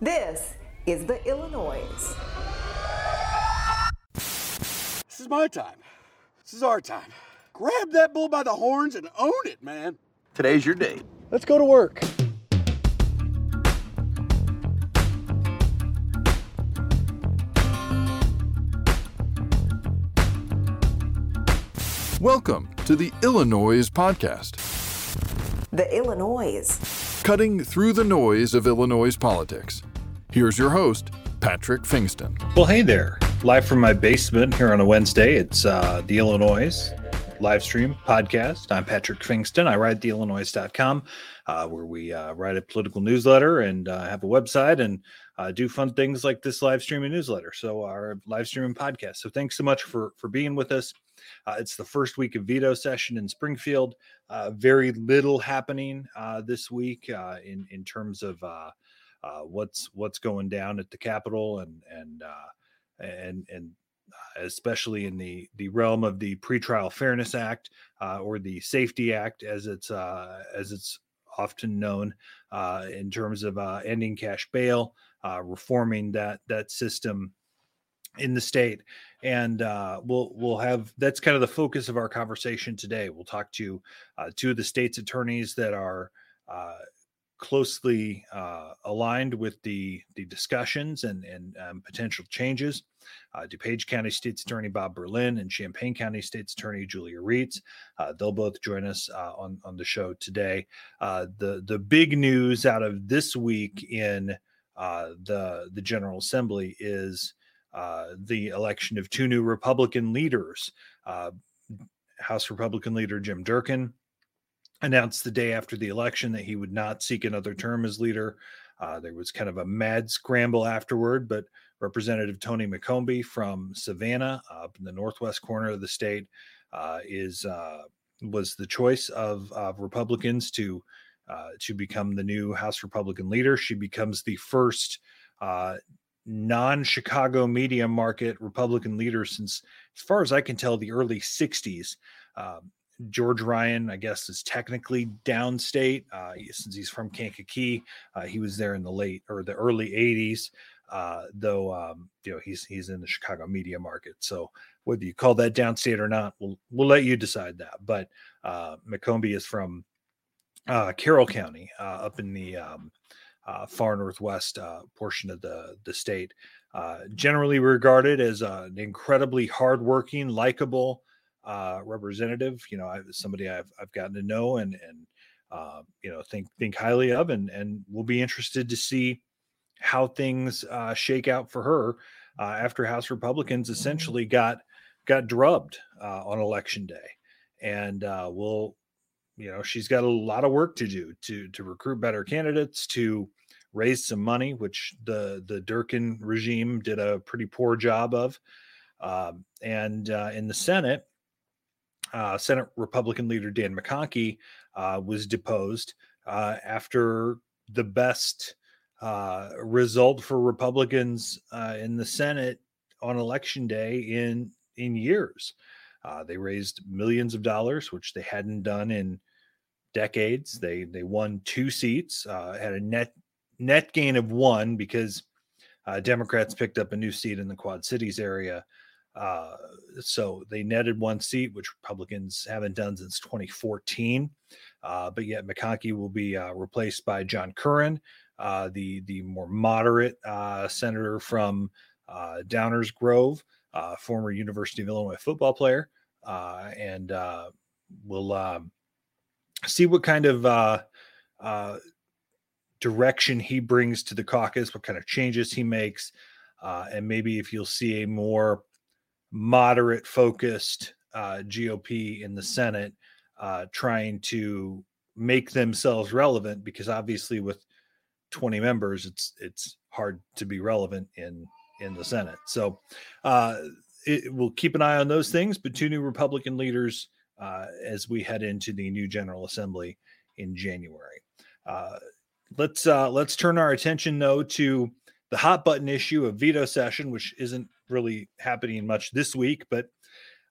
This is the Illinoize. This is my time. This is our time. Grab that bull by the horns and own it, man. Today's your day. Let's go to work. Welcome to the Illinoize Podcast, The Illinoize. cutting through the noise of Illinois politics. Here's your host, Patrick Pfingsten. Well, hey there. Live from my basement here on a Wednesday. It's uh, the Illinoize live stream podcast. I'm Patrick Pfingsten. I write theillinoize.com, uh, where we uh, write a political newsletter and uh, have a website and uh, do fun things like this live streaming newsletter. So our live streaming podcast. So thanks so much for for being with us. Uh, it's the first week of veto session in Springfield. Uh, very little happening uh, this week uh, in in terms of uh, what's what's going down at the Capitol and and uh, and and uh, especially in the the realm of the pretrial fairness act uh, or the safety act as it's uh, as it's often known uh, in terms of ending cash bail reforming that that system in the state. And uh, we'll we'll have that's kind of the focus of our conversation today. We'll talk to uh, two of the state's attorneys that are uh, closely uh, aligned with the the discussions and and um, potential changes. Uh, DuPage County State's Attorney Bob Berlin and Champaign County State's Attorney Julia Rietz. Uh, they'll both join us uh, on on the show today. Uh, the the big news out of this week in uh, the the General Assembly is the election of two new Republican leaders. House Republican leader Jim Durkin announced the day after the election that he would not seek another term as leader. Uh, there was kind of a mad scramble afterward, but Representative Tony McCombie from Savanna, up in the northwest corner of the state, uh, is uh, was the choice of, Republicans to uh, to become the new House Republican leader. She becomes the first uh, non-Chicago media market Republican leader since, as far as I can tell, the early '60s. Um, George Ryan, I guess, is technically downstate uh, since he's from Kankakee. Uh, he was there in the late or the early '80s, uh, though. Um, you know, he's he's in the Chicago media market. So whether you call that downstate or not, we'll we'll let you decide that. But uh, McCombie is from uh, Carroll County, uh, up in the um, uh, far northwest portion of the the state. Generally regarded as an incredibly hardworking, likable uh, representative. You know, I, somebody I've I've gotten to know and and uh, you know think think highly of, and and we'll be interested to see how things uh, shake out for her uh, after House Republicans essentially got got drubbed uh, on election day, and uh, we'll you know she's got a lot of work to do to to recruit better candidates to raise some money, which the the Durkin regime did a pretty poor job of. Um, and uh, in the Senate, uh, Senate Republican leader Dan McConchie uh, was deposed uh, after the best uh, result for Republicans uh, in the Senate on election day in in years. Uh, they raised millions of dollars, which they hadn't done in decades. They they won two seats, had a net net gain of one because Democrats picked up a new seat in the Quad Cities area. Uh, so they netted one seat, which Republicans haven't done since 2014. Uh, but yet McConchie will be uh, replaced by John Curran, uh, the the more moderate uh, senator from uh, Downers Grove, former University of Illinois football player, and we'll um, see what kind of direction he brings to the caucus, what kind of changes he makes, and maybe if you'll see a more moderate focused uh, GOP in the Senate uh, trying to make themselves relevant because obviously with 20 members it's it's hard to be relevant in in the Senate. So uh, it, we'll keep an eye on those things. But two new Republican leaders uh, as we head into the new General Assembly in January. Uh, let's uh, let's turn our attention though to the hot button issue of veto session, which isn't really happening much this week, but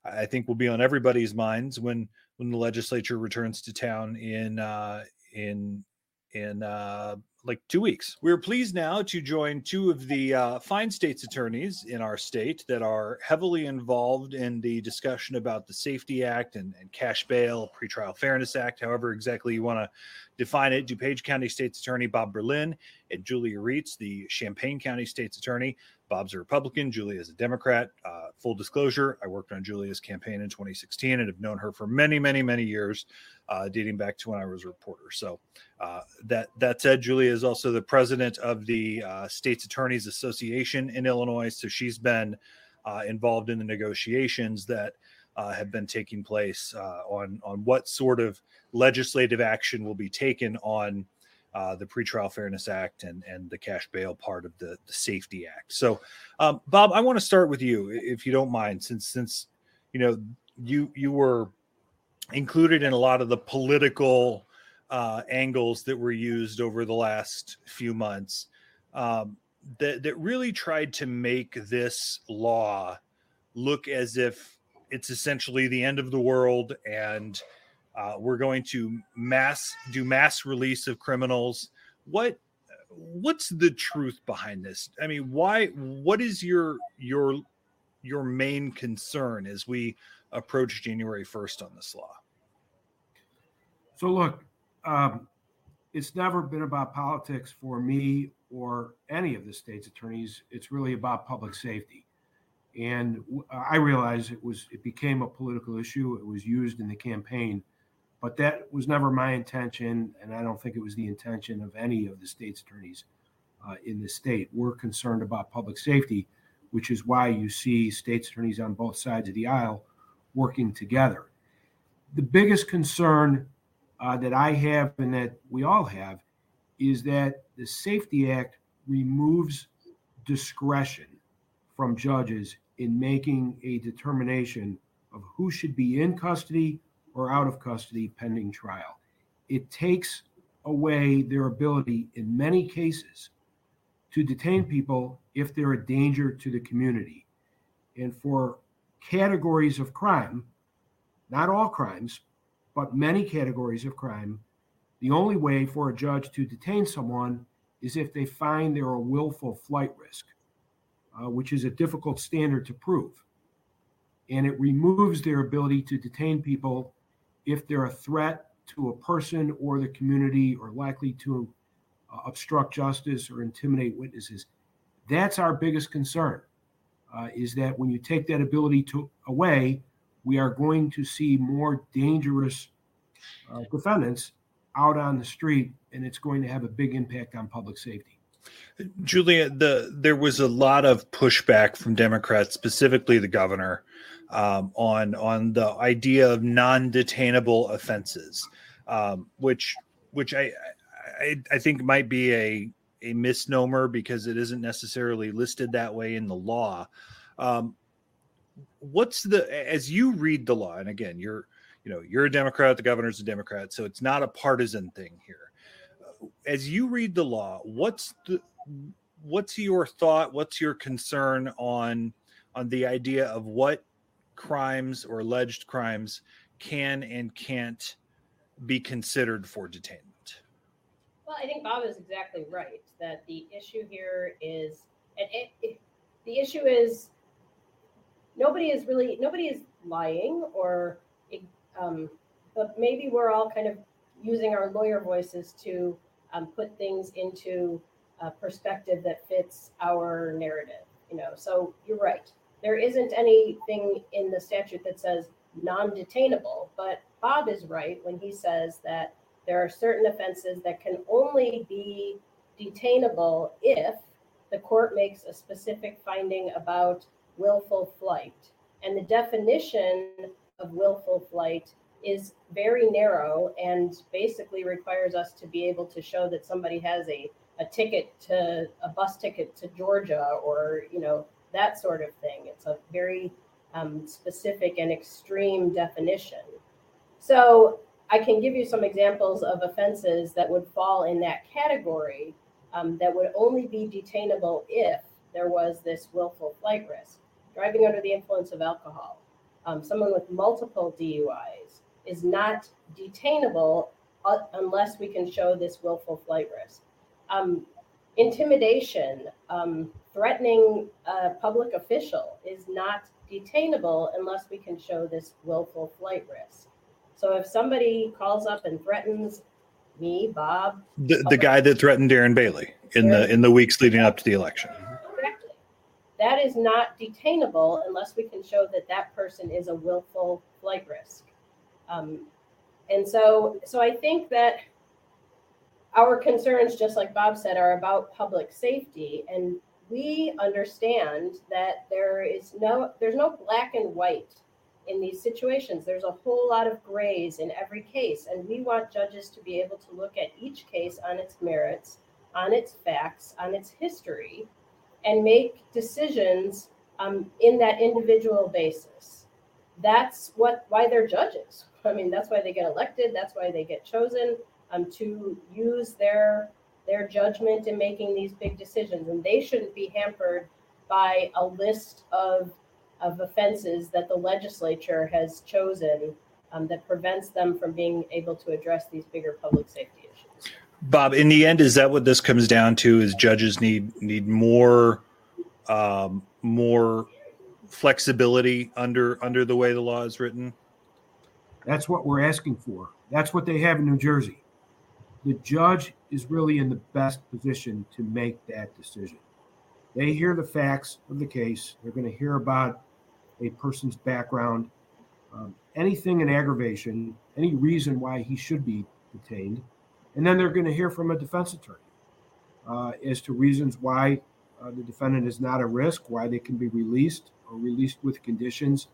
I think will be on everybody's minds when when the legislature returns to town in uh, in in uh, like two weeks. We're pleased now to join two of the uh, fine state's attorneys in our state that are heavily involved in the discussion about the Safety Act and, and cash bail, pretrial fairness act, however exactly you want to define it. DuPage County State's Attorney Bob Berlin and Julia Rietz, the Champaign County State's Attorney. Bob's a Republican, Julia is a Democrat. Uh, full disclosure, I worked on Julia's campaign in 2016 and have known her for many, many, many years, uh, dating back to when I was a reporter. So uh, that that said, Julia is also the president of the uh, States Attorneys Association in Illinois. So she's been uh, involved in the negotiations that uh, have been taking place on on what sort of legislative action will be taken on uh, the Pretrial Fairness Act and and the cash bail part of the, the Safety Act. So, um, Bob, I want to start with you, if you don't mind, since since you know you you were included in a lot of the political uh, angles that were used over the last few months um, that that really tried to make this law look as if it's essentially the end of the world and uh, we're going to mass do mass release of criminals. What what's the truth behind this? I mean, why? What is your your your main concern as we approach January first on this law? So look, um, it's never been about politics for me or any of the state's attorneys. It's really about public safety. And I realize it was it became a political issue. It was used in the campaign but that was never my intention, and I don't think it was the intention of any of the state's attorneys uh, in the state. We're concerned about public safety, which is why you see state's attorneys on both sides of the aisle working together. The biggest concern uh, that I have and that we all have is that the Safety Act removes discretion from judges in making a determination of who should be in custody or out of custody pending trial. It takes away their ability in many cases to detain people if they're a danger to the community. And for categories of crime, not all crimes, but many categories of crime, the only way for a judge to detain someone is if they find they're a willful flight risk, uh, which is a difficult standard to prove. And it removes their ability to detain people if they're a threat to a person or the community or likely to uh, obstruct justice or intimidate witnesses. That's our biggest concern. Uh, is that when you take that ability to away, we are going to see more dangerous uh, defendants out on the street, and it's going to have a big impact on public safety. Julia, the there was a lot of pushback from Democrats, specifically the governor, um, on on the idea of non-detainable offenses, um, which which I, I I think might be a a misnomer because it isn't necessarily listed that way in the law. Um, what's the as you read the law, and again, you're you know you're a Democrat, the governor's a Democrat, so it's not a partisan thing here. Uh, as you read the law, what's the what's your thought? What's your concern on on the idea of what crimes or alleged crimes can and can't be considered for detainment. Well, I think Bob is exactly right that the issue here is, and it, it, the issue is nobody is really nobody is lying or, um, but maybe we're all kind of using our lawyer voices to um, put things into a perspective that fits our narrative. You know, so you're right there isn't anything in the statute that says non-detainable, but Bob is right when he says that there are certain offenses that can only be detainable if the court makes a specific finding about willful flight. And the definition of willful flight is very narrow and basically requires us to be able to show that somebody has a, a ticket to a bus ticket to Georgia or, you know, that sort of thing. It's a very um, specific and extreme definition. So I can give you some examples of offenses that would fall in that category um, that would only be detainable if there was this willful flight risk. Driving under the influence of alcohol, um, someone with multiple DUIs is not detainable uh, unless we can show this willful flight risk. um, intimidation, um, threatening a public official is not detainable unless we can show this willful flight risk. So if somebody calls up and threatens me, Bob, The, the guy that threatened Darren Bailey in the in the weeks leading up to the election. That is not detainable unless we can show that that person is a willful flight risk. Um, and so, so I think that our concerns, just like Bob said, are about public safety, and we understand that there is no, there's no black and white in these situations. There's a whole lot of grays in every case, and we want judges to be able to look at each case on its merits, on its facts, on its history, and make decisions um, in that individual basis. That's what why they're judges. I mean, that's why they get elected. That's why they get chosen um, to use their their judgment in making these big decisions, and they shouldn't be hampered by a list of of offenses that the legislature has chosen um, that prevents them from being able to address these bigger public safety. Bob, in the end, is that what this comes down to? Is judges need need more um, more flexibility under under the way the law is written? That's what we're asking for. That's what they have in New Jersey. The judge is really in the best position to make that decision. They hear the facts of the case. They're going to hear about a person's background, um, anything in aggravation, any reason why he should be detained, and then they're going to hear from a defense attorney uh, as to reasons why uh, the defendant is not a risk, why they can be released or released with conditions.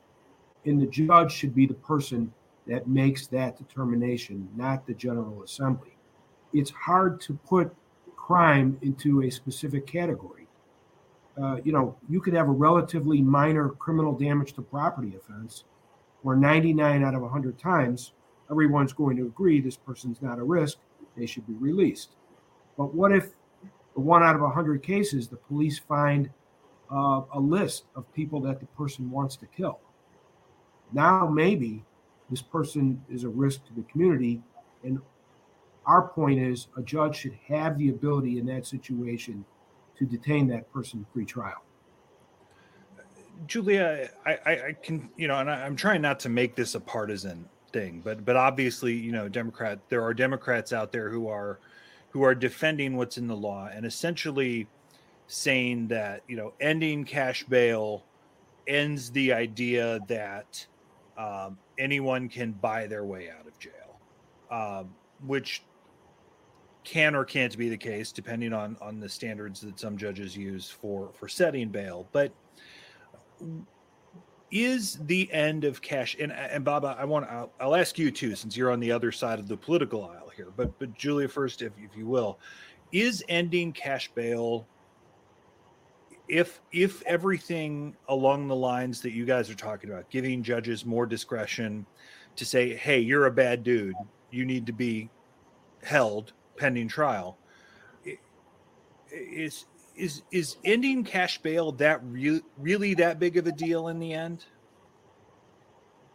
And the judge should be the person that makes that determination, not the General Assembly. It's hard to put crime into a specific category. Uh, you know, you could have a relatively minor criminal damage to property offense where 99 out of 100 times everyone's going to agree this person's not a risk, they should be released. But what if one out of 100 cases the police find uh, a list of people that the person wants to kill? Now, maybe this person is a risk to the community. And our point is a judge should have the ability in that situation to detain that person pre-trial. Julia, I, I, can, you know, and I, I'm trying not to make this a partisan thing, but but obviously, you know, Democrat, there are Democrats out there who are who are defending what's in the law and essentially saying that you know ending cash bail ends the idea that um, anyone can buy their way out of jail, um, which can or can't be the case depending on on the standards that some judges use for for setting bail. But is the end of cash and and Bob, I want I'll, I'll ask you too, since you're on the other side of the political aisle here. But but Julia first, if if you will, is ending cash bail if if everything along the lines that you guys are talking about giving judges more discretion to say hey you're a bad dude you need to be held pending trial is is is ending cash bail that re- really that big of a deal in the end?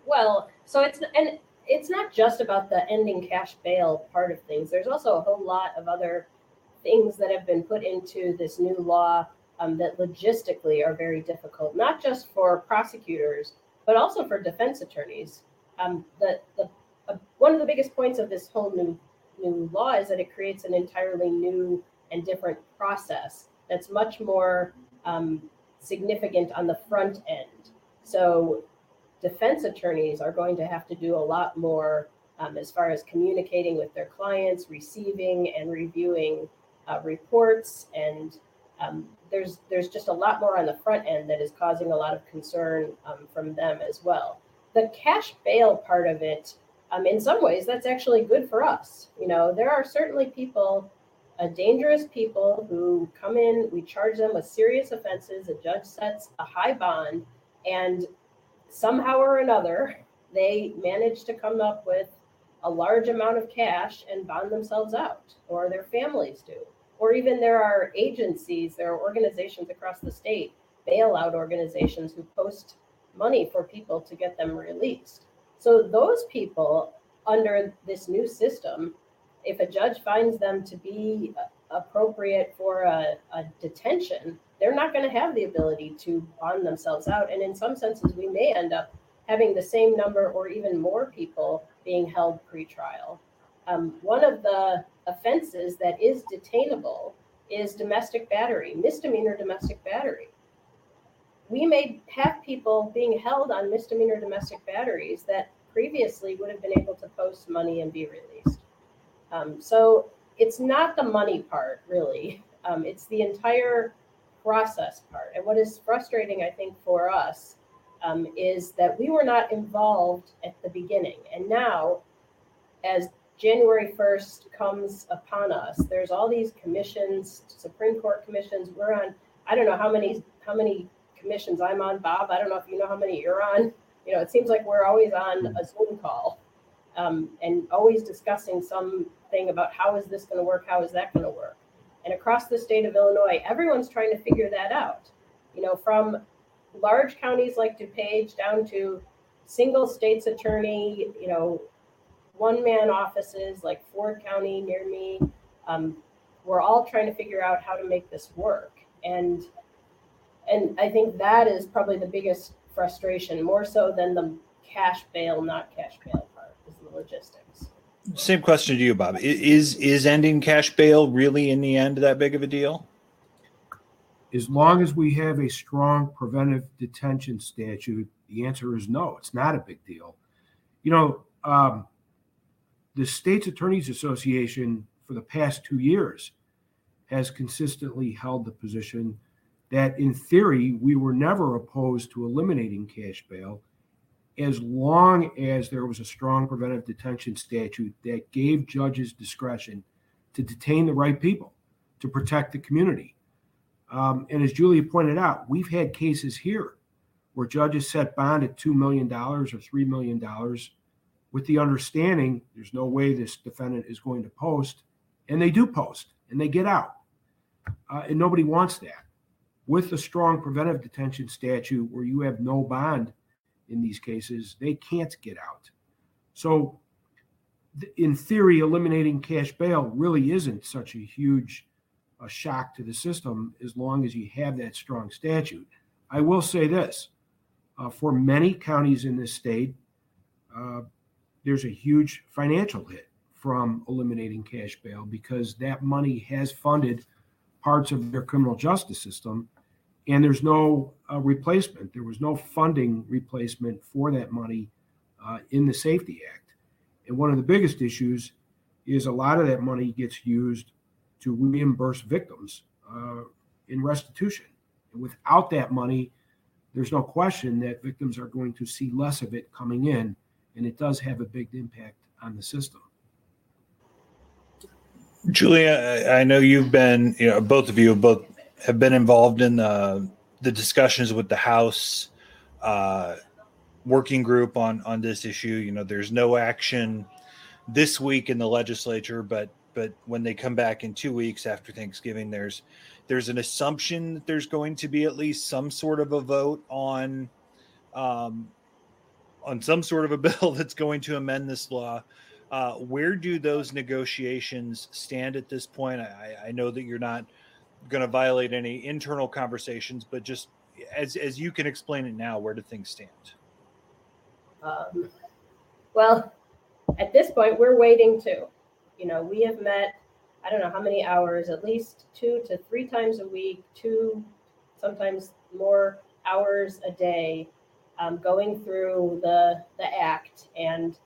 Well so it's and it's not just about the ending cash bail part of things. There's also a whole lot of other things that have been put into this new law um, that logistically are very difficult, not just for prosecutors, but also for defense attorneys. Um, the, the uh, one of the biggest points of this whole new new law is that it creates an entirely new and different process that's much more um, significant on the front end. So defense attorneys are going to have to do a lot more um, as far as communicating with their clients, receiving and reviewing uh, reports and um, there's there's just a lot more on the front end that is causing a lot of concern um, from them as well. The cash bail part of it, um, in some ways, that's actually good for us. You know, there are certainly people, uh, dangerous people who come in. We charge them with serious offenses. A judge sets a high bond, and somehow or another, they manage to come up with a large amount of cash and bond themselves out, or their families do or even there are agencies, there are organizations across the state, bailout organizations who post money for people to get them released. So those people under this new system, if a judge finds them to be appropriate for a, a detention, they're not going to have the ability to bond themselves out. And in some senses, we may end up having the same number or even more people being held pretrial. Um, one of the offenses that is detainable is domestic battery, misdemeanor domestic battery. We may have people being held on misdemeanor domestic batteries that previously would have been able to post money and be released. Um, so it's not the money part, really. Um, it's the entire process part. And what is frustrating, I think, for us um, is that we were not involved at the beginning. And now, as January 1st comes upon us, there's all these commissions, Supreme Court commissions. We're on, I don't know how many, how many commissions I'm on, Bob. I don't know if you know how many you're on. You know, it seems like we're always on a Zoom call um, and always discussing something about how is this going to work? How is that going to work? And across the state of Illinois, everyone's trying to figure that out. You know, from large counties like DuPage down to single states attorney, you know, one man offices like Ford County near me. Um, we're all trying to figure out how to make this work. And and I think that is probably the biggest frustration, more so than the cash bail, not cash bail logistics. Same question to you, Bob. Is is ending cash bail really in the end that big of a deal? As long as we have a strong preventive detention statute, the answer is no. It's not a big deal. You know, um, the State's Attorneys Association for the past two years has consistently held the position that, in theory, we were never opposed to eliminating cash bail as long as there was a strong preventive detention statute that gave judges discretion to detain the right people to protect the community. Um, and as Julia pointed out, we've had cases here where judges set bond at $2 million or $3 million with the understanding there's no way this defendant is going to post, and they do post and they get out. Uh, and nobody wants that. With a strong preventive detention statute where you have no bond in these cases, they can't get out. So, in theory, eliminating cash bail really isn't such a huge a shock to the system as long as you have that strong statute. I will say this uh, for many counties in this state, uh, there's a huge financial hit from eliminating cash bail because that money has funded parts of their criminal justice system and there's no uh, replacement. There was no funding replacement for that money uh, in the Safety Act. And one of the biggest issues is a lot of that money gets used to reimburse victims uh, in restitution. And without that money, there's no question that victims are going to see less of it coming in, and it does have a big impact on the system. Julia, I know you've been, you know, both of you have both have been involved in the the discussions with the House uh, working group on on this issue. You know, there's no action this week in the legislature, but but when they come back in two weeks after Thanksgiving, there's there's an assumption that there's going to be at least some sort of a vote on um, on some sort of a bill that's going to amend this law. Uh, where do those negotiations stand at this point? I, I know that you're not going to violate any internal conversations, but just as as you can explain it now, where do things stand? Um, well, at this point, we're waiting too. You know, we have met, I don't know how many hours, at least two to three times a week, two, sometimes more hours a day, um, going through the the act, and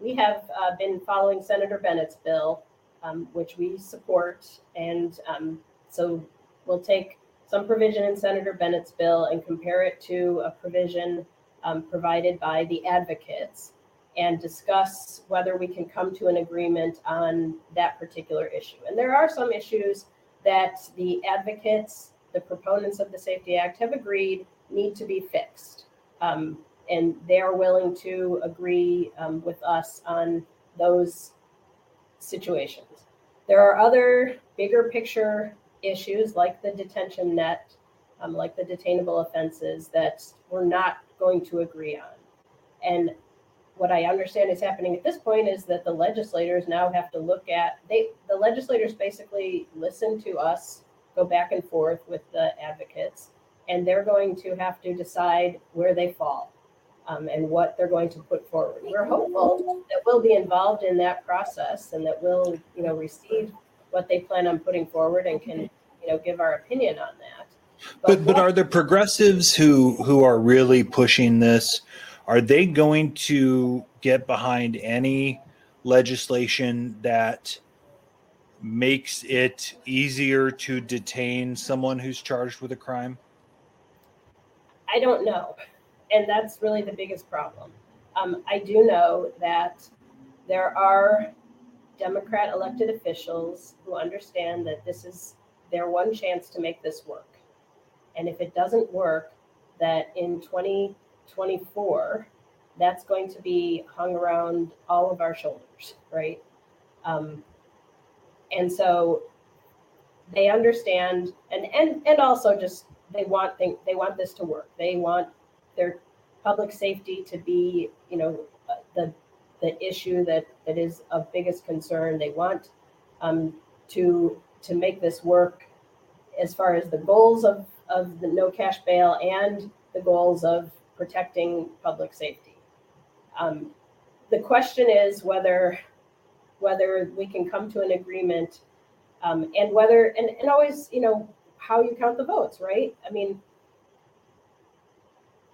we have uh, been following Senator Bennett's bill, um, which we support, and um, so we'll take some provision in Senator Bennett's bill and compare it to a provision um, provided by the advocates and discuss whether we can come to an agreement on that particular issue. And there are some issues that the advocates, the proponents of the Safety Act, have agreed need to be fixed. Um, and they are willing to agree um, with us on those situations. There are other bigger picture issues like the detention net, um, like the detainable offenses that we're not going to agree on. And what I understand is happening at this point is that the legislators now have to look at they the legislators basically listen to us, go back and forth with the advocates, and they're going to have to decide where they fall um, and what they're going to put forward. We're hopeful that we'll be involved in that process and that we'll you know receive what they plan on putting forward and can you know give our opinion on that. But but are the progressives who who are really pushing this? Are they going to get behind any legislation that makes it easier to detain someone who's charged with a crime? I don't know. And that's really the biggest problem. Um, I do know that there are Democrat elected officials who understand that this is their one chance to make this work. And if it doesn't work, that in 2024, that's going to be hung around all of our shoulders, right? Um, and so they understand, and and and also just they want they, they want this to work. They want their public safety to be, you know, the the issue that that is of biggest concern. They want um, to to make this work as far as the goals of of the no cash bail and the goals of protecting public safety. Um, the question is whether whether we can come to an agreement um, and whether and, and always you know how you count the votes right i mean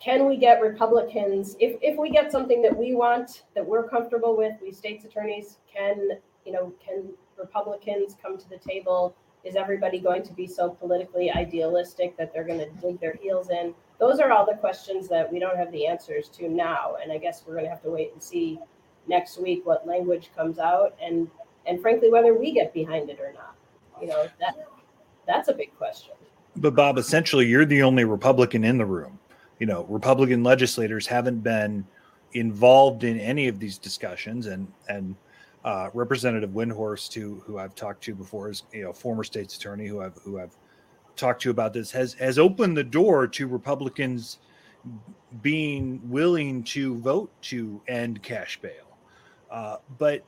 can we get republicans if, if we get something that we want that we're comfortable with we states attorneys can you know can republicans come to the table? Is everybody going to be so politically idealistic that they're going to dig their heels in? Those are all the questions that we don't have the answers to now and i guess we're going to have to wait and see next week what language comes out and and frankly whether we get behind it or not. You know that that's a big question. But bob essentially you're the only republican in the room you know republican legislators haven't been involved in any of these discussions and and uh, representative windhorst who who i've talked to before is you know former state's attorney who i've who i've talked to about this has has opened the door to republicans being willing to vote to end cash bail uh, but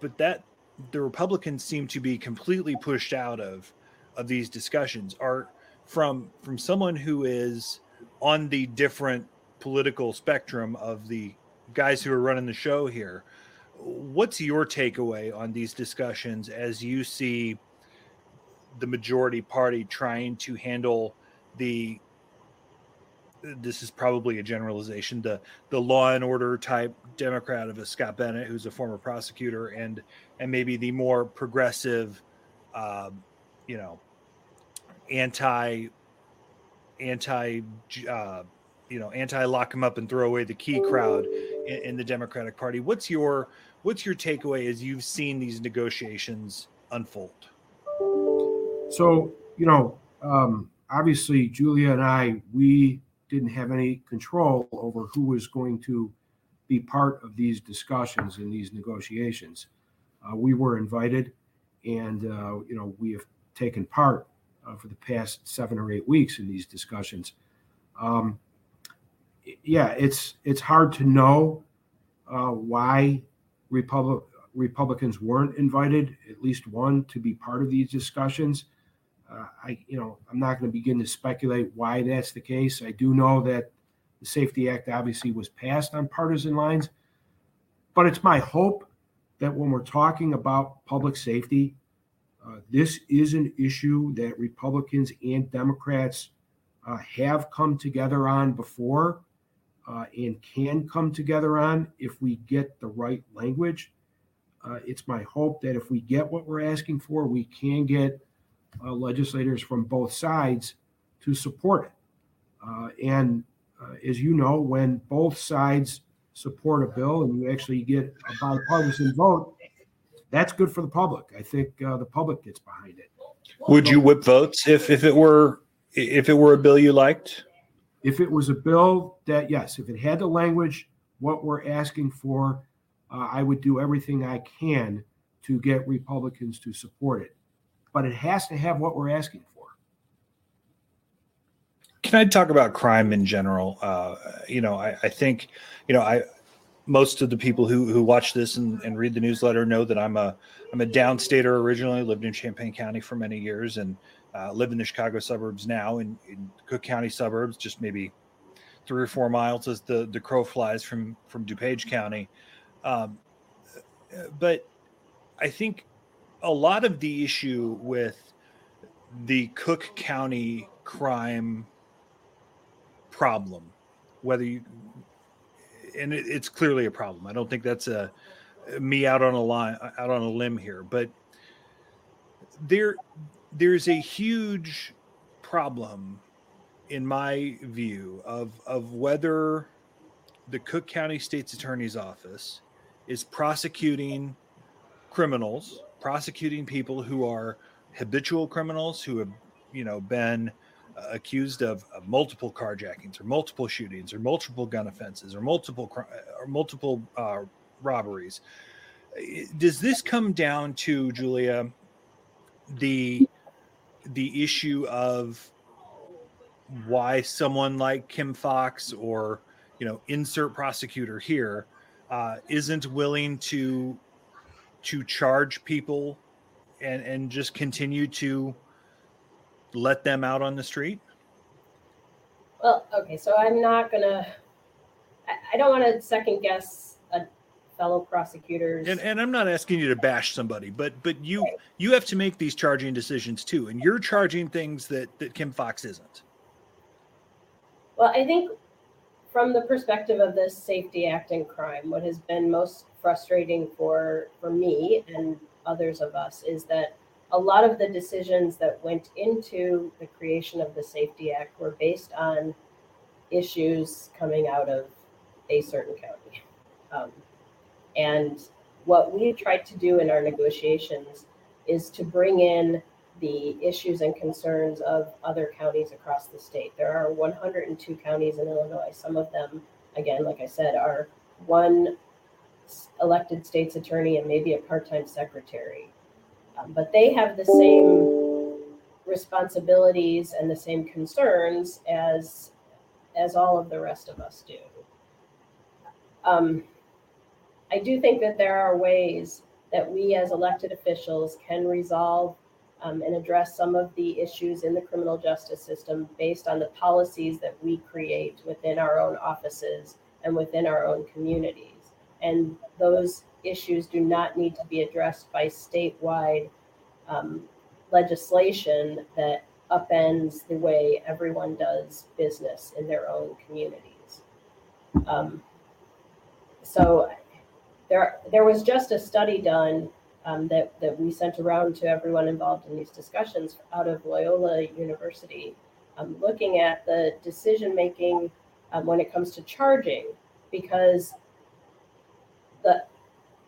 but that the Republicans seem to be completely pushed out of of these discussions. Are from from someone who is on the different political spectrum of the guys who are running the show here. What's your takeaway on these discussions as you see the majority party trying to handle the this is probably a generalization the the law and order type democrat of a scott bennett who's a former prosecutor and and maybe the more progressive um, you know anti anti uh, you know anti lock them up and throw away the key crowd in, in the democratic party what's your what's your takeaway as you've seen these negotiations unfold so you know um, obviously julia and i we didn't have any control over who was going to be part of these discussions and these negotiations. Uh, we were invited, and uh, you know we have taken part uh, for the past seven or eight weeks in these discussions. Um, yeah, it's it's hard to know uh, why Republic, Republicans weren't invited, at least one, to be part of these discussions. Uh, I, you know, I'm not going to begin to speculate why that's the case. I do know that the Safety Act obviously was passed on partisan lines, but it's my hope that when we're talking about public safety, uh, this is an issue that Republicans and Democrats uh, have come together on before uh, and can come together on if we get the right language. Uh, it's my hope that if we get what we're asking for, we can get uh, legislators from both sides to support it. Uh, and as you know, when both sides support a bill and you actually get a bipartisan vote, that's good for the public. I think uh, the public gets behind it. Would you whip votes if, if it were if it were a bill you liked? If it was a bill that yes, if it had the language what we're asking for, uh, I would do everything I can to get Republicans to support it but it has to have what we're asking for. Can I talk about crime in general? Uh, you know, I, I, think, you know, I most of the people who who watch this and, and read the newsletter know that I'm a I'm a downstater originally. Lived in Champaign County for many years and uh, live in the Chicago suburbs now in, in Cook County suburbs, just maybe three or four miles as the the crow flies from from DuPage County. Um, but I think a lot of the issue with the Cook County crime problem, whether you and it, it's clearly a problem. I don't think that's a me out on a line out on a limb here, but there there's a huge problem in my view of of whether the Cook County State's Attorney's Office is prosecuting criminals, prosecuting people who are habitual criminals who have, you know, been accused of, of, multiple carjackings or multiple shootings or multiple gun offenses or multiple or multiple uh, robberies. Does this come down to Julia the the issue of why someone like Kim Foxx or you know insert prosecutor here uh, not willing to to charge people and and just continue to let them out on the street? Well, okay, so I'm not gonna. I, I don't want to second guess a fellow prosecutors. And, and I'm not asking you to bash somebody, but but you right. you have to make these charging decisions too, and you're charging things that that Kim Foxx isn't. Well, I think from the perspective of this Safety Act and crime, what has been most frustrating for for me and others of us is that a lot of the decisions that went into the creation of the Safety Act were based on issues coming out of a certain county. Um, and what we tried to do in our negotiations is to bring in the issues and concerns of other counties across the state. There are 102 counties in Illinois. Some of them, again, like I said, are one elected state's attorney and maybe a part time secretary. Um, but they have the same responsibilities and the same concerns as as all of the rest of us do. Um, I do think that there are ways that we as elected officials can resolve um, and address some of the issues in the criminal justice system based on the policies that we create within our own offices and within our own communities. And those issues do not need to be addressed by statewide um, legislation that upends the way everyone does business in their own communities. Um, so there, there was just a study done um, that, that we sent around to everyone involved in these discussions out of Loyola University, um, looking at the decision making um, when it comes to charging, because the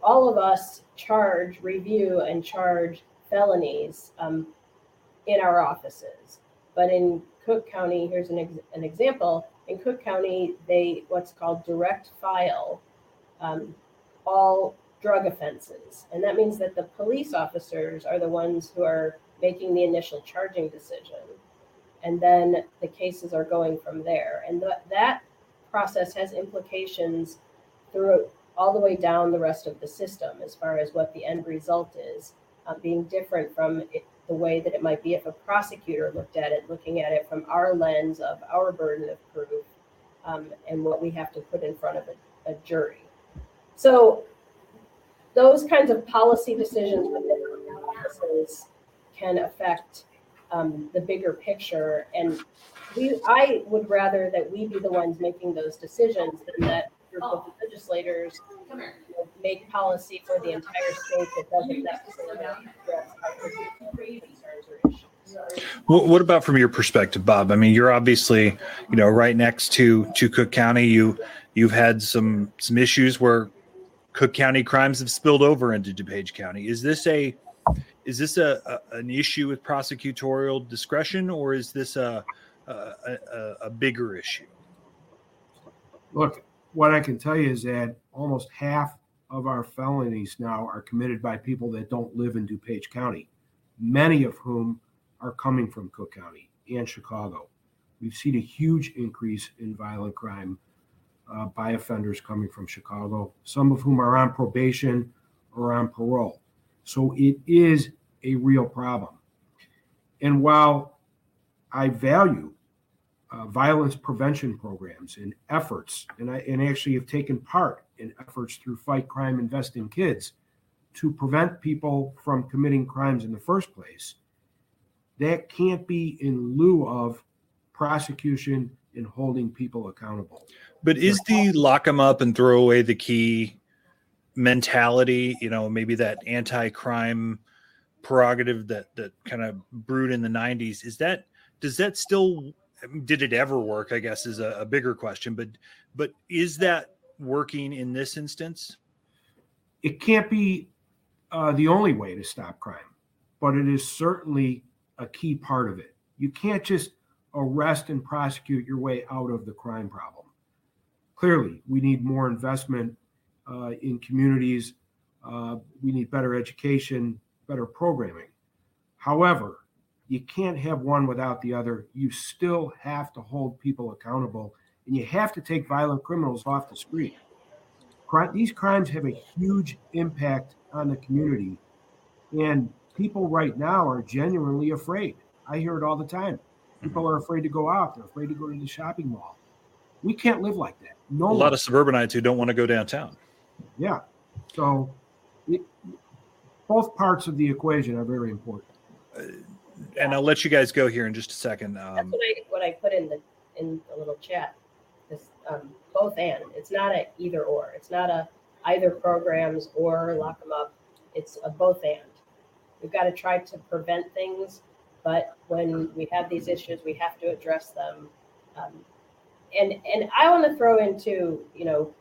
all of us charge, review, and charge felonies um, in our offices. But in Cook County, here's an, ex- an example. In Cook County, they what's called direct file um, all drug offenses. And that means that the police officers are the ones who are making the initial charging decision. And then the cases are going from there. And th- that process has implications through all the way down the rest of the system as far as what the end result is, uh, being different from it, the way that it might be if a prosecutor looked at it, looking at it from our lens of our burden of proof um, and what we have to put in front of a, a jury. So those kinds of policy decisions within our offices can affect um, the bigger picture. And we, I would rather that we be the ones making those decisions than that group of legislators make policy for the entire state that doesn't necessarily address concerns or issues. What about from your perspective, Bob? I mean, you're obviously, you know, right next to to Cook County. You you've had some some issues where Cook County crimes have spilled over into DuPage County. Is this a is this a, a an issue with prosecutorial discretion, or is this a a, a a, bigger issue? Look, what I can tell you is that almost half of our felonies now are committed by people that don't live in DuPage County, many of whom are coming from Cook County and Chicago. We've seen a huge increase in violent crime uh, by offenders coming from Chicago, some of whom are on probation or on parole. So it is a real problem. And while I value uh, violence prevention programs and efforts, and I and actually have taken part in efforts through Fight Crime Invest in Kids to prevent people from committing crimes in the first place. That can't be in lieu of prosecution and holding people accountable. But is the lock them up and throw away the key mentality, you know, maybe that anti-crime prerogative that that kind of brewed in the 90s, is that does that still did it ever work? I guess is a, a bigger question, but but is that working in this instance? It can't be uh, the only way to stop crime, but it is certainly a key part of it. You can't just arrest and prosecute your way out of the crime problem. Clearly, we need more investment uh, in communities. Uh, we need better education, better programming. However, you can't have one without the other. You still have to hold people accountable, and you have to take violent criminals off the street. These crimes have a huge impact on the community, and people right now are genuinely afraid. I hear it all the time. People are afraid to go out. They're afraid to go to the shopping mall. We can't live like that. No, a lot of suburbanites who don't want to go downtown. Yeah. So, it, both parts of the equation are very important. Uh, and I'll let you guys go here in just a second. Um, That's what I what I put in the in the little chat. This um, both and. It's not a either or. It's not a either programs or lock them up. It's a both and. We've got to try to prevent things, but when we have these issues, we have to address them. Um, and and I want to throw into you know,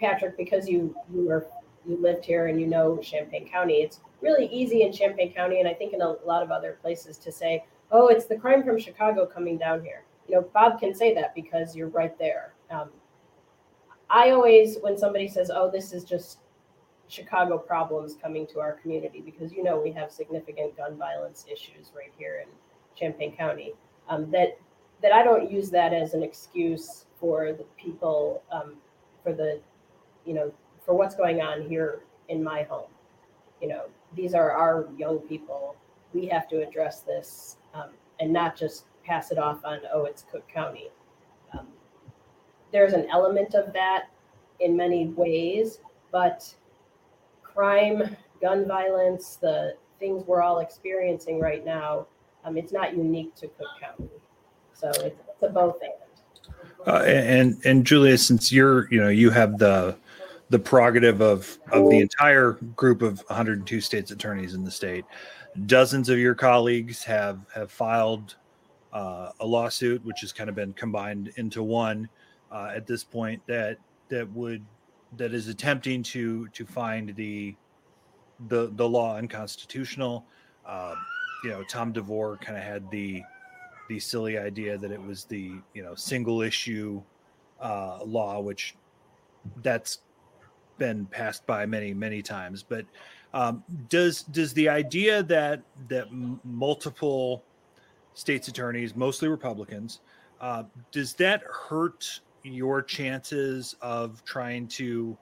Patrick, because you you were you lived here and you know Champaign County. It's really easy in Champaign County, and I think in a lot of other places to say, "Oh, it's the crime from Chicago coming down here." You know, Bob can say that because you're right there. Um, I always, when somebody says, "Oh, this is just Chicago problems coming to our community," because you know we have significant gun violence issues right here in Champaign County, um, that that I don't use that as an excuse for the people, um, for the, you know, for what's going on here in my home. You know, these are our young people. We have to address this um, and not just pass it off on, oh, it's Cook County. Um, there's an element of that in many ways, but crime, gun violence, the things we're all experiencing right now, um, it's not unique to Cook County. So it's, it's a both and. Uh, and and Julia, since you're you know you have the the prerogative of of the entire group of 102 states attorneys in the state. Dozens of your colleagues have have filed uh, a lawsuit, which has kind of been combined into one uh, at this point. That that would that is attempting to to find the the the law unconstitutional. Uh, you know, Tom DeVore kind of had the the silly idea that it was the you know single issue uh, law, which that's been passed by many many times but um, does does the idea that that multiple states attorneys mostly republicans uh, does that hurt your chances of trying to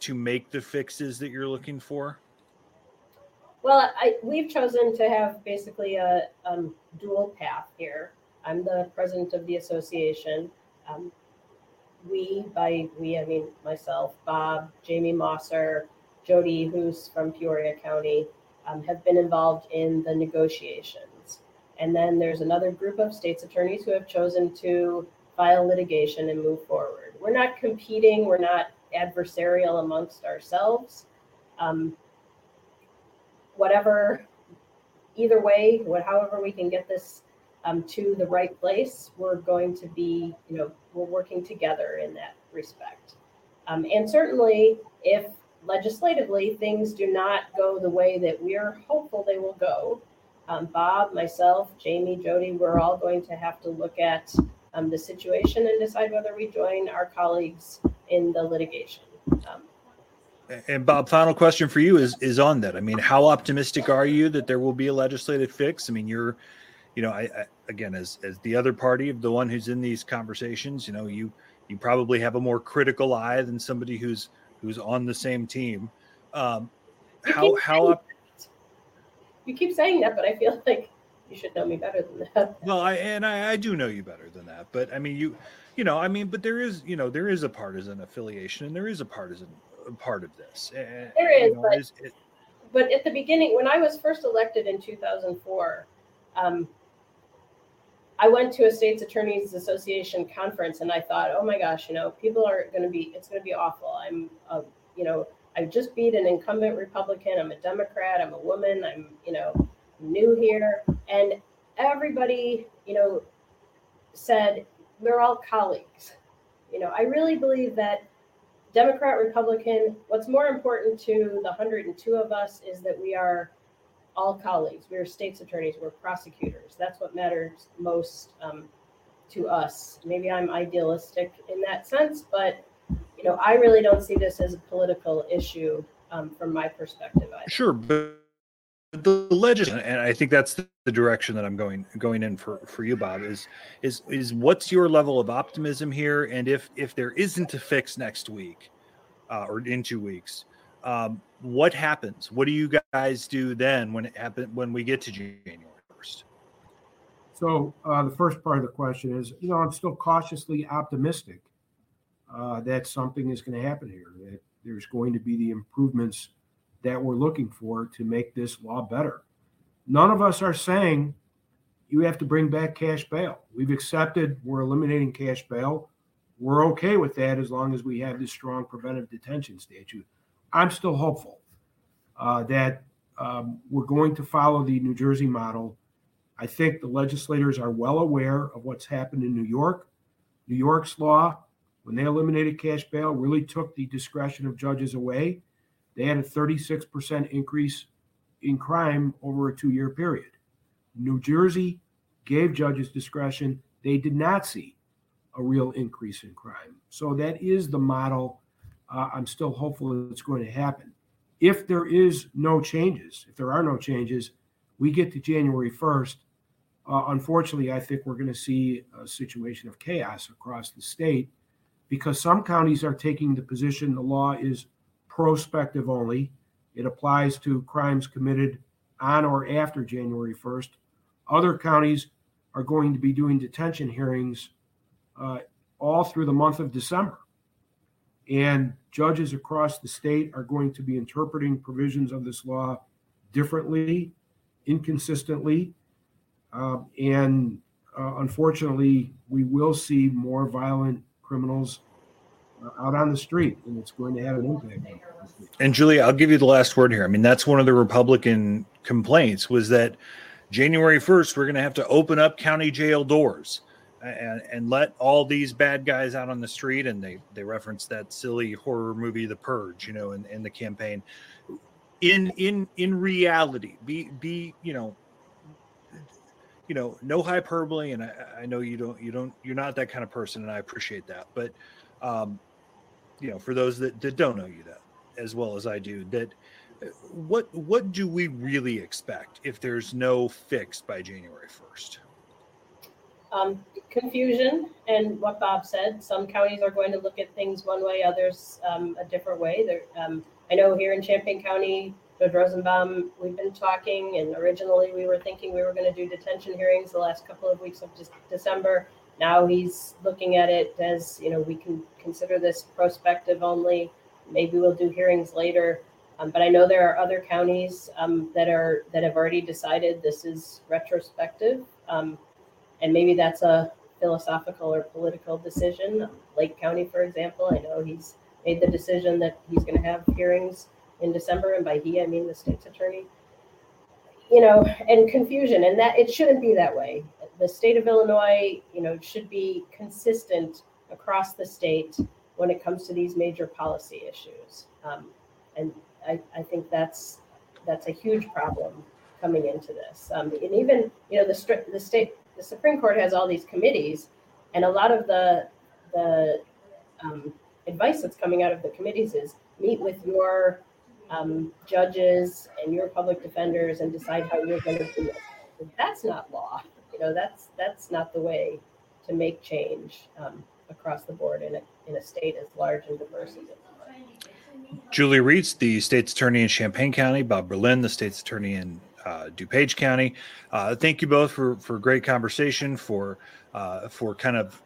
to make the fixes that you're looking for? Well I, we've chosen to have basically a um, dual path here. I'm the president of the association. Um, we, by we, I mean myself, Bob, Jamie Mosser, Jody, who's from Peoria County, um, have been involved in the negotiations. And then there's another group of state's attorneys who have chosen to file litigation and move forward. We're not competing, we're not adversarial amongst ourselves. Um, whatever, either way, what, however we can get this um, to the right place, we're going to be, you know, we're working together in that respect. Um, and certainly, if legislatively things do not go the way that we're hopeful they will go, um, Bob, myself, Jamie, Jody, we're all going to have to look at um, the situation and decide whether we join our colleagues in the litigation. Um, and Bob, final question for you is is on that. I mean, how optimistic are you that there will be a legislative fix? I mean, you're you know, I, I, again as as the other party of the one who's in these conversations, you know, you you probably have a more critical eye than somebody who's who's on the same team. Um, how how up? that. You keep saying that, but I feel like you should know me better than that. Well, I and I, I do know you better than that, but I mean you, you know, I mean, but there is you know there is a partisan affiliation and there is a partisan part of this. And, There you know, but- is it- but at the beginning, when I was first elected in 2004, um, I went to a states attorneys association conference and I thought, oh my gosh, you know, people are going to be, it's going to be awful. I'm, uh, you know, I just beat an incumbent Republican. I'm a Democrat. I'm a woman. I'm, you know, new here. And everybody, you know, said, we're all colleagues. You know, I really believe that Democrat, Republican, what's more important to the 102 of us is that we are all colleagues. We're state's attorneys, we're prosecutors. That's what matters most um, to us. Maybe I'm idealistic in that sense, but you know, I really don't see this as a political issue um, from my perspective. Either. Sure, but the legislation, and I think that's the direction that I'm going going in for for you, Bob. Is is is what's your level of optimism here? And if if there isn't a fix next week, uh, or in two weeks, um, what happens? What do you guys do then when it happen when we get to January first? So uh, the first part of the question is, you know, I'm still cautiously optimistic uh, that something is going to happen here. That there's going to be the improvements that we're looking for to make this law better. None of us are saying you have to bring back cash bail. We've accepted we're eliminating cash bail. We're okay with that as long as we have this strong preventive detention statute. I'm still hopeful uh, that um, we're going to follow the New Jersey model. I think the legislators are well aware of what's happened in New York. New York's law, when they eliminated cash bail, really took the discretion of judges away. They had a 36% increase in crime over a two year period. New Jersey gave judges discretion. They did not see a real increase in crime. So that is the model. Uh, I'm still hopeful it's going to happen. If there is no changes, if there are no changes, we get to January 1st. Uh, unfortunately, I think we're going to see a situation of chaos across the state because some counties are taking the position the law is prospective only. It applies to crimes committed on or after January 1st. Other counties are going to be doing detention hearings uh, all through the month of December. And judges across the state are going to be interpreting provisions of this law differently, inconsistently. Uh, and uh, unfortunately, we will see more violent criminals uh, out on the street, and it's going to have an impact. And Julie, I'll give you the last word here. I mean, that's one of the Republican complaints was that January 1st, we're going to have to open up county jail doors and, and let all these bad guys out on the street. And they, they referenced that silly horror movie, The Purge, you know, in, in the campaign. In, in, in reality, be, be, you know, you know, no hyperbole. And I, I know you don't, you don't, you're not that kind of person. And I appreciate that. But, um, you know, for those that, that don't know you that as well as I do, that uh, what what do we really expect if there's no fix by January first? Um, confusion and what Bob said. Some counties are going to look at things one way, others um, a different way. There, um, I know here in Champaign County, Judge Rosenbaum, we've been talking, and originally we were thinking we were going to do detention hearings the last couple of weeks of December. Now he's looking at it as you know we can consider this prospective only. Maybe we'll do hearings later. Um, but I know there are other counties um, that are that have already decided this is retrospective, um, and maybe that's a philosophical or political decision. Lake County, for example, I know he's made the decision that he's going to have hearings in December, and by he I mean the state's attorney. You know, and confusion, and that it shouldn't be that way. The state of Illinois, you know, should be consistent across the state when it comes to these major policy issues. Um, and I, I think that's that's a huge problem coming into this. Um, and even you know the the state the Supreme Court has all these committees, and a lot of the the um, advice that's coming out of the committees is meet with your um, judges and your public defenders and decide how you're going to do it. That's not law. You know that's that's not the way to make change um, across the board in a, in a state as large and diverse as Illinois. Julie Rietz, the state's attorney in Champaign County, Bob Berlin, the state's attorney in uh, DuPage County. Uh, thank you both for for great conversation, for uh, for kind of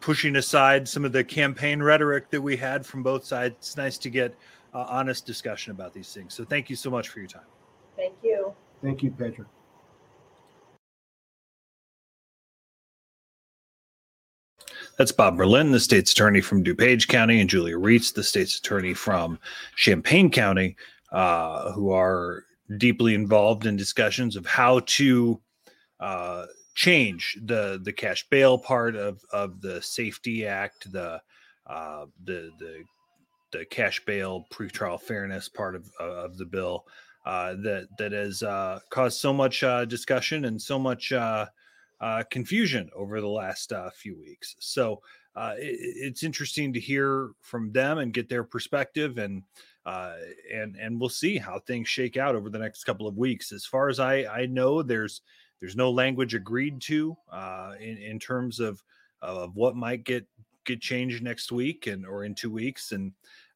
pushing aside some of the campaign rhetoric that we had from both sides. It's nice to get uh, honest discussion about these things. So thank you so much for your time. Thank you. Thank you, Patrick. That's Bob Berlin, the state's attorney from DuPage County, and Julia Rietz, the state's attorney from Champaign County, uh, who are deeply involved in discussions of how to uh, change the the cash bail part of of the SAFE-T Act, the uh, the the the cash bail pretrial fairness part of of the bill uh, that that has uh, caused so much uh, discussion and so much uh, confusion over the last few weeks. So it, it's interesting to hear from them and get their perspective, and uh, and and we'll see how things shake out over the next couple of weeks. As far as I I know, there's there's no language agreed to uh, in in terms of of what might get get changed next week and or in two weeks, and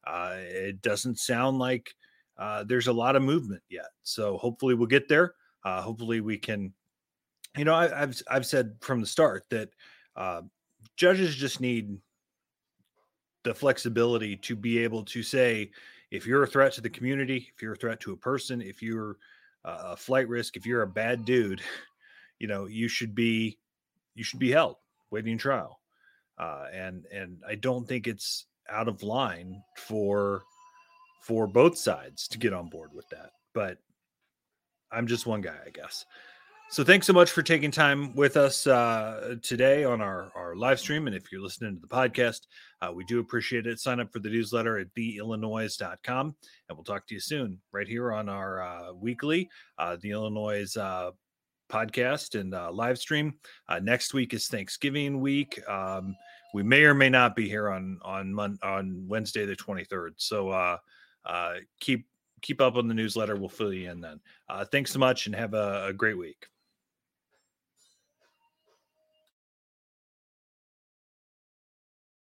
uh, it doesn't sound like uh, there's a lot of movement yet. So hopefully we'll get there. Uh, hopefully we can you know, I, have I've said from the start that uh, judges just need the flexibility to be able to say if you're a threat to the community, if you're a threat to a person, if you're a flight risk, if you're a bad dude, you know, you should be you should be held waiting trial. Uh, and and I don't think it's out of line for for both sides to get on board with that. But I'm just one guy, I guess. So thanks so much for taking time with us uh, today on our, our live stream. And if you're listening to the podcast, uh, we do appreciate it. Sign up for the newsletter at theillinoize.com. And we'll talk to you soon right here on our uh, weekly, uh, the Illinoize uh, podcast and uh, live stream. next week is Thanksgiving week. Um, we may or may not be here on on Mon- on Wednesday the 23rd. So keep keep up on the newsletter. We'll fill you in then. thanks so much and have a, a great week.